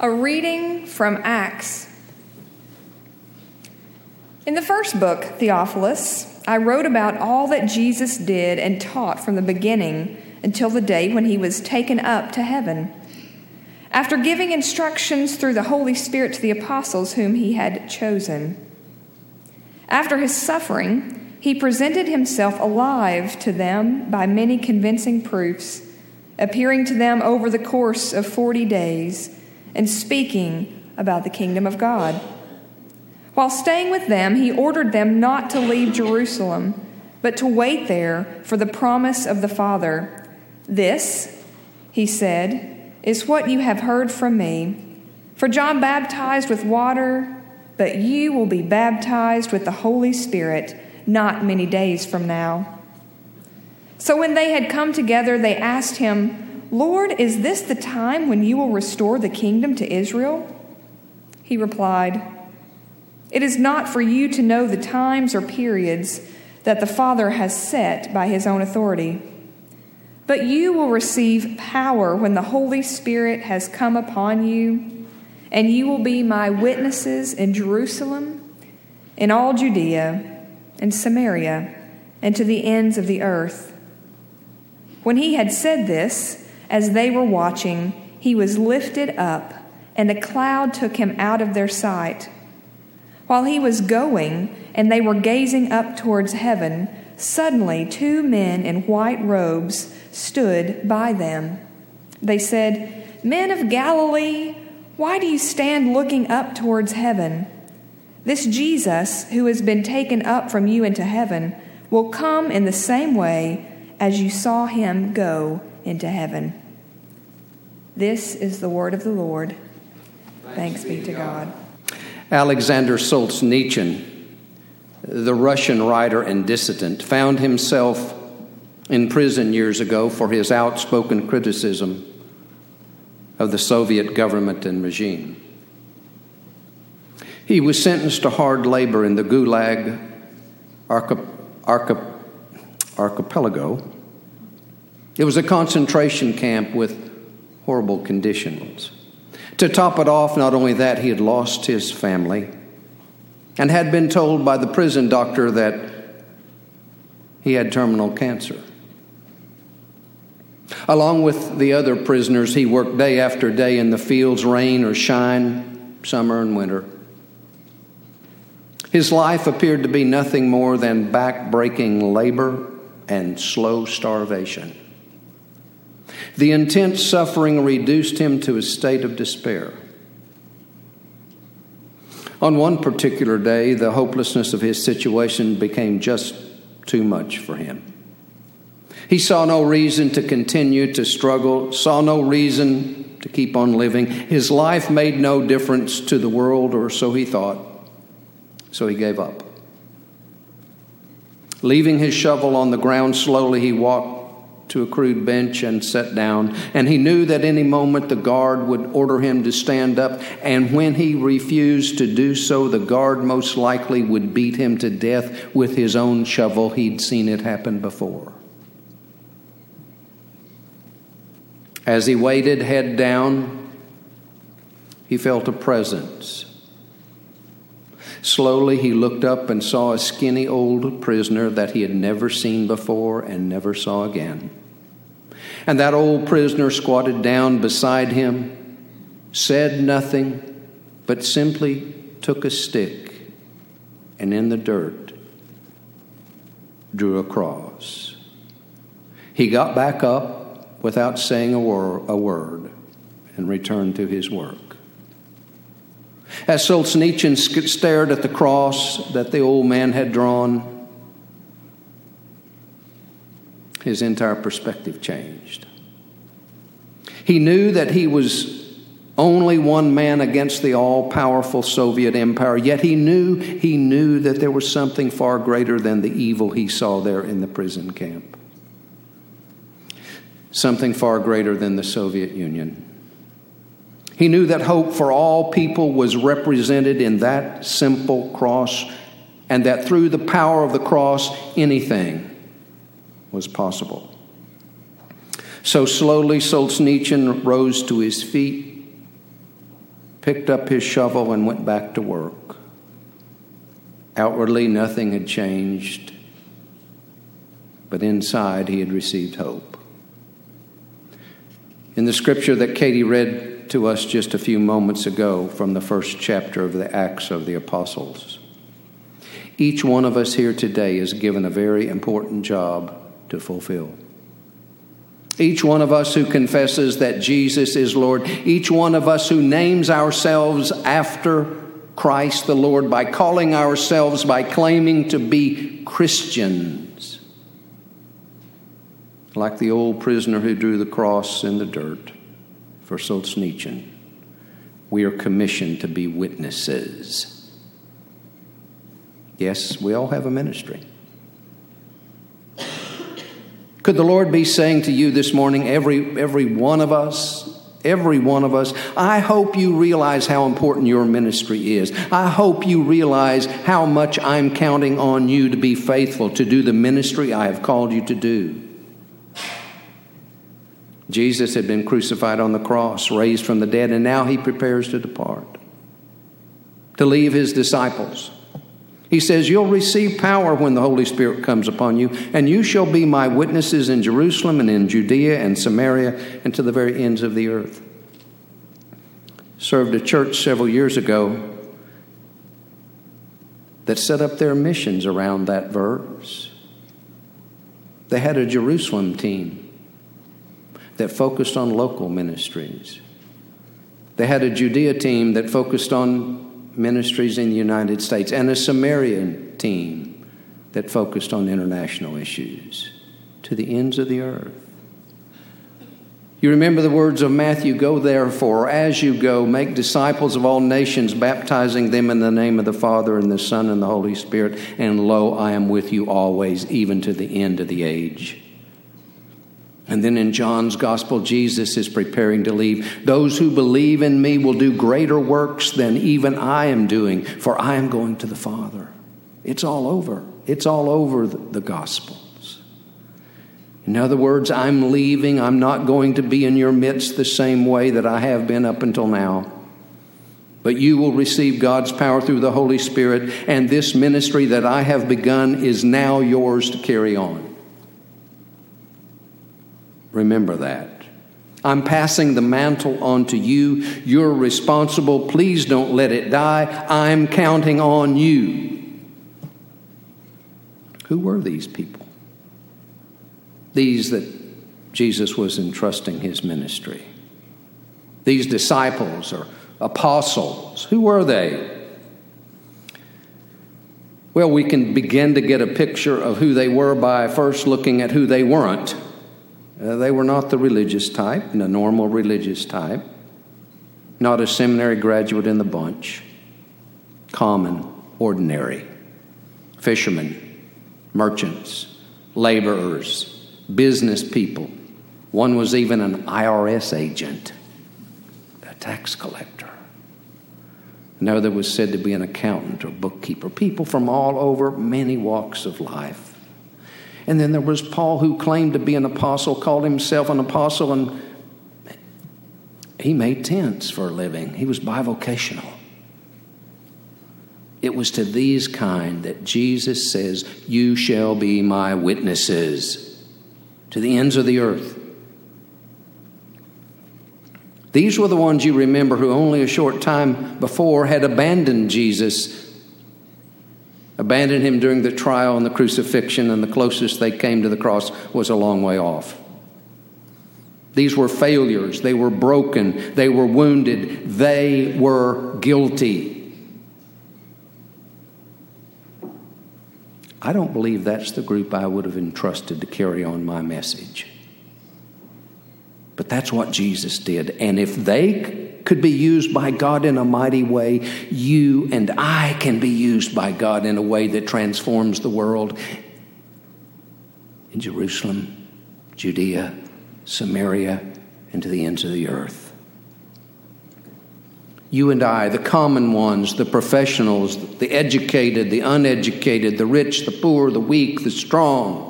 A reading from Acts. In the first book, Theophilus, I wrote about all that Jesus did and taught from the beginning until the day when he was taken up to heaven. After giving instructions through the Holy Spirit to the apostles whom he had chosen. After his suffering, he presented himself alive to them by many convincing proofs, appearing to them over the course of forty days and speaking about the kingdom of God. While staying with them, he ordered them not to leave Jerusalem, but to wait there for the promise of the Father. This, he said, is what you have heard from me. For John baptized with water, but you will be baptized with the Holy Spirit not many days from now. So when they had come together, they asked him, Lord, is this the time when you will restore the kingdom to Israel? He replied, It is not for you to know the times or periods that the Father has set by his own authority. But you will receive power when the Holy Spirit has come upon you, and you will be my witnesses in Jerusalem, in all Judea, and Samaria, and to the ends of the earth. When he had said this, as they were watching, he was lifted up, and a cloud took him out of their sight. While he was going, and they were gazing up towards heaven, suddenly two men in white robes stood by them. They said, Men of Galilee, why do you stand looking up towards heaven? This Jesus, who has been taken up from you into heaven, will come in the same way as you saw him go into heaven. This is the word of the Lord. Thanks, Thanks be to God. Alexander Solzhenitsyn, the Russian writer and dissident, found himself in prison years ago for his outspoken criticism of the Soviet government and regime. He was sentenced to hard labor in the Gulag archipelago it was a concentration camp with horrible conditions. To top it off, not only that, he had lost his family and had been told by the prison doctor that he had terminal cancer. Along with the other prisoners, he worked day after day in the fields, rain or shine, summer and winter. His life appeared to be nothing more than back breaking labor and slow starvation. The intense suffering reduced him to a state of despair. On one particular day, the hopelessness of his situation became just too much for him. He saw no reason to continue to struggle, saw no reason to keep on living. His life made no difference to the world, or so he thought, so he gave up. Leaving his shovel on the ground, slowly he walked to a crude bench and sat down. And he knew that any moment the guard would order him to stand up. And when he refused to do so, the guard most likely would beat him to death with his own shovel. He'd seen it happen before. As he waited, head down, he felt a presence. Slowly, he looked up and saw a skinny old prisoner that he had never seen before and never saw again. And that old prisoner squatted down beside him, said nothing, but simply took a stick and in the dirt drew a cross. He got back up without saying a, wor- a word and returned to his work. As Solzhenitsyn stared at the cross that the old man had drawn, his entire perspective changed. He knew that he was only one man against the all powerful Soviet empire, yet he knew he knew that there was something far greater than the evil he saw there in the prison camp. Something far greater than the Soviet Union. He knew that hope for all people was represented in that simple cross, and that through the power of the cross, anything was possible. So slowly, Solzhenitsyn rose to his feet picked up his shovel, and went back to work. Outwardly, nothing had changed, but inside, he had received hope. In the scripture that Katie read to us just a few moments ago from the first chapter of the Acts of the Apostles, each one of us here today is given a very important job to fulfill. Each one of us who confesses that Jesus is Lord, each one of us who names ourselves after Christ the Lord by calling ourselves, by claiming to be Christians, like the old prisoner who drew the cross in the dirt for Solzhenitsyn, we are commissioned to be witnesses. Yes, we all have a ministry. Could the Lord be saying to you this morning, every, every one of us, every one of us, I hope you realize how important your ministry is. I hope you realize how much I'm counting on you to be faithful to do the ministry I have called you to do. Jesus had been crucified on the cross, raised from the dead, and now he prepares to depart, to leave his disciples he says, You'll receive power when the Holy Spirit comes upon you, and you shall be my witnesses in Jerusalem and in Judea and Samaria and to the very ends of the earth. Served a church several years ago that set up their missions around that verse. They had a Jerusalem team that focused on local ministries. They had a Judea team that focused on ministries in the United States and a Samaritan team that focused on international issues to the ends of the earth. You remember the words of Matthew Go therefore, as you go, make disciples of all nations, baptizing them in the name of the Father and the Son and the Holy Spirit, and lo, I am with you always, even to the end of the age. And then in John's gospel, Jesus is preparing to leave. Those who believe in me will do greater works than even I am doing, for I am going to the Father. It's all over. It's all over the Gospels. In other words, I'm leaving. I'm not going to be in your midst the same way that I have been up until now. But you will receive God's power through the Holy Spirit, and this ministry that I have begun is now yours to carry on. Remember that. I'm passing the mantle on to you. You're responsible. Please don't let it die. I'm counting on you. Who were these people? These that Jesus was entrusting his ministry. These disciples or apostles, who were they? Well, we can begin to get a picture of who they were by first looking at who they weren't. Uh, they were not the religious type, the normal religious type, not a seminary graduate in the bunch, common, ordinary, fishermen, merchants, laborers, business people. One was even an IRS agent, a tax collector. Another was said to be an accountant or bookkeeper, people from all over many walks of life. And then there was Paul, who claimed to be an apostle, called himself an apostle, and he made tents for a living. He was bivocational. It was to these kind that Jesus says, You shall be my witnesses to the ends of the earth. These were the ones you remember who only a short time before had abandoned Jesus abandoned him during the trial and the crucifixion, and the closest they came to the cross was a long way off. These were failures. They were broken. They were wounded. They were guilty. I don't believe that's the group I would have entrusted to carry on my message. But that's what Jesus did. And if they could be used by God in a mighty way, you and I can be used by God in a way that transforms the world. In Jerusalem, Judea, Samaria, and to the ends of the earth. You and I, the common ones, the professionals, the educated, the uneducated, the rich, the poor, the weak, the strong.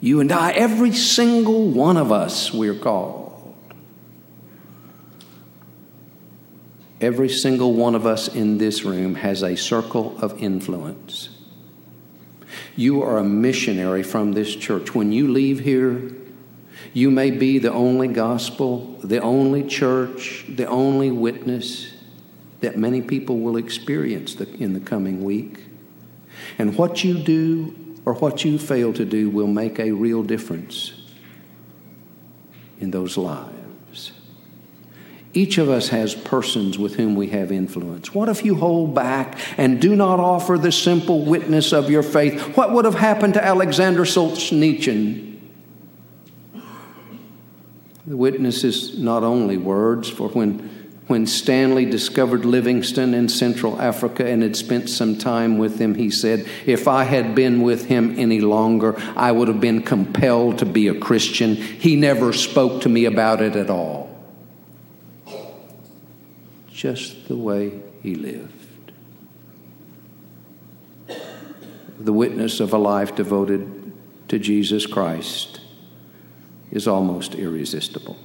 You and I, every single one of us, we're called. Every single one of us in this room has a circle of influence. You are a missionary from this church. When you leave here, you may be the only gospel, the only church, the only witness that many people will experience in the coming week. And what you do or what you fail to do will make a real difference in those lives. Each of us has persons with whom we have influence. What if you hold back and do not offer the simple witness of your faith? What would have happened to Alexander Solzhenitsyn? The witness is not only words, for when when Stanley discovered Livingstone in Central Africa and had spent some time with him, he said, If I had been with him any longer, I would have been compelled to be a Christian. He never spoke to me about it at all. Just the way he lived. The witness of a life devoted to Jesus Christ is almost irresistible.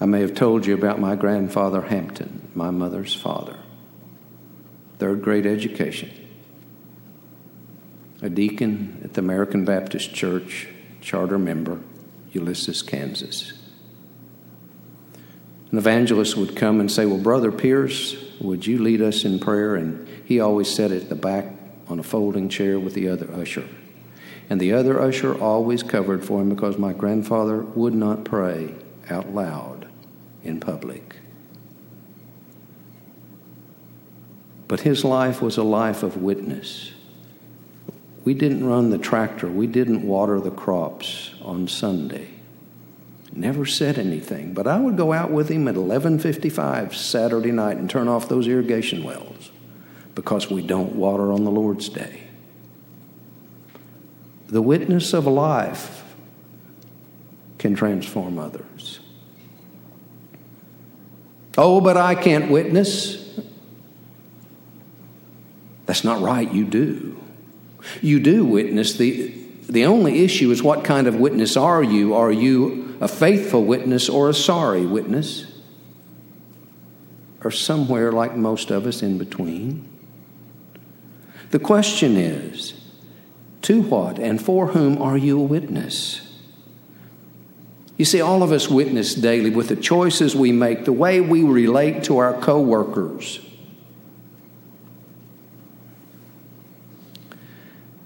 I may have told you about my grandfather Hampton, my mother's father. Third grade education. A deacon at the American Baptist Church, charter member, Ulysses, Kansas. An evangelist would come and say, Well, Brother Pierce, would you lead us in prayer? And he always sat at the back on a folding chair with the other usher. And the other usher always covered for him because my grandfather would not pray out loud in public. But his life was a life of witness. We didn't run the tractor, we didn't water the crops on Sunday. Never said anything, but I would go out with him at 11:55 Saturday night and turn off those irrigation wells because we don't water on the Lord's day. The witness of life can transform others. Oh, but I can't witness. That's not right, you do. You do witness. The, the only issue is what kind of witness are you? Are you a faithful witness or a sorry witness? Or somewhere like most of us in between? The question is to what and for whom are you a witness? You see, all of us witness daily with the choices we make, the way we relate to our coworkers.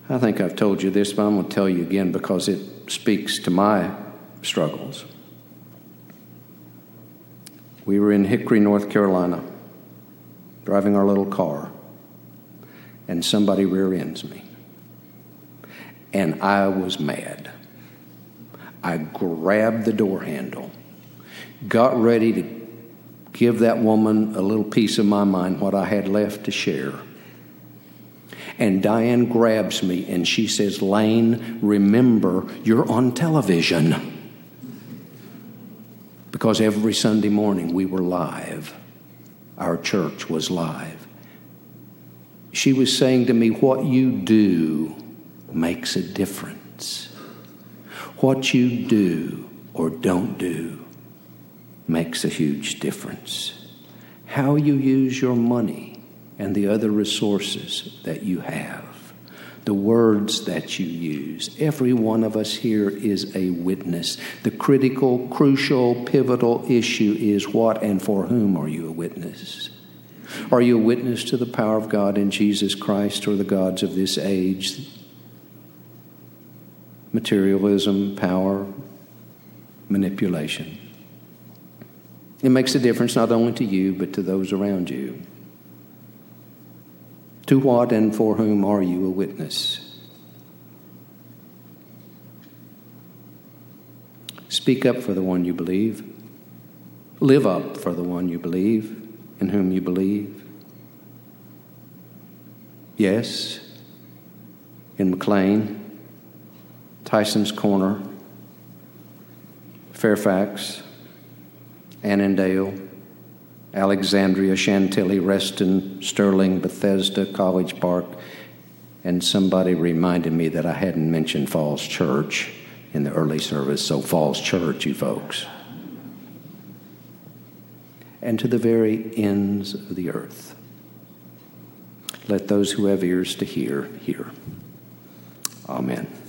I think I've told you this, but I'm going to tell you again because it speaks to my struggles. We were in Hickory, North Carolina, driving our little car, and somebody rear ends me. And I was mad. I grabbed the door handle, got ready to give that woman a little piece of my mind, what I had left to share. And Diane grabs me and she says, Layne, remember, you're on television. Because every Sunday morning we were live, our church was live. She was saying to me, What you do makes a difference. What you do or don't do makes a huge difference. How you use your money and the other resources that you have, the words that you use. Every one of us here is a witness. The critical, crucial, pivotal issue is what and for whom are you a witness? Are you a witness to the power of God in Jesus Christ or the gods of this age materialism, power, manipulation. It makes a difference not only to you, but to those around you. To what and for whom are you a witness? Speak up for the one you believe. Live up for the one you believe, in whom you believe. Yes, in McLean, Tyson's Corner, Fairfax, Annandale, Alexandria, Chantilly, Reston, Sterling, Bethesda, College Park, and somebody reminded me that I hadn't mentioned Falls Church in the early service. So, Falls Church, you folks. And to the very ends of the earth. Let those who have ears to hear, hear. Amen.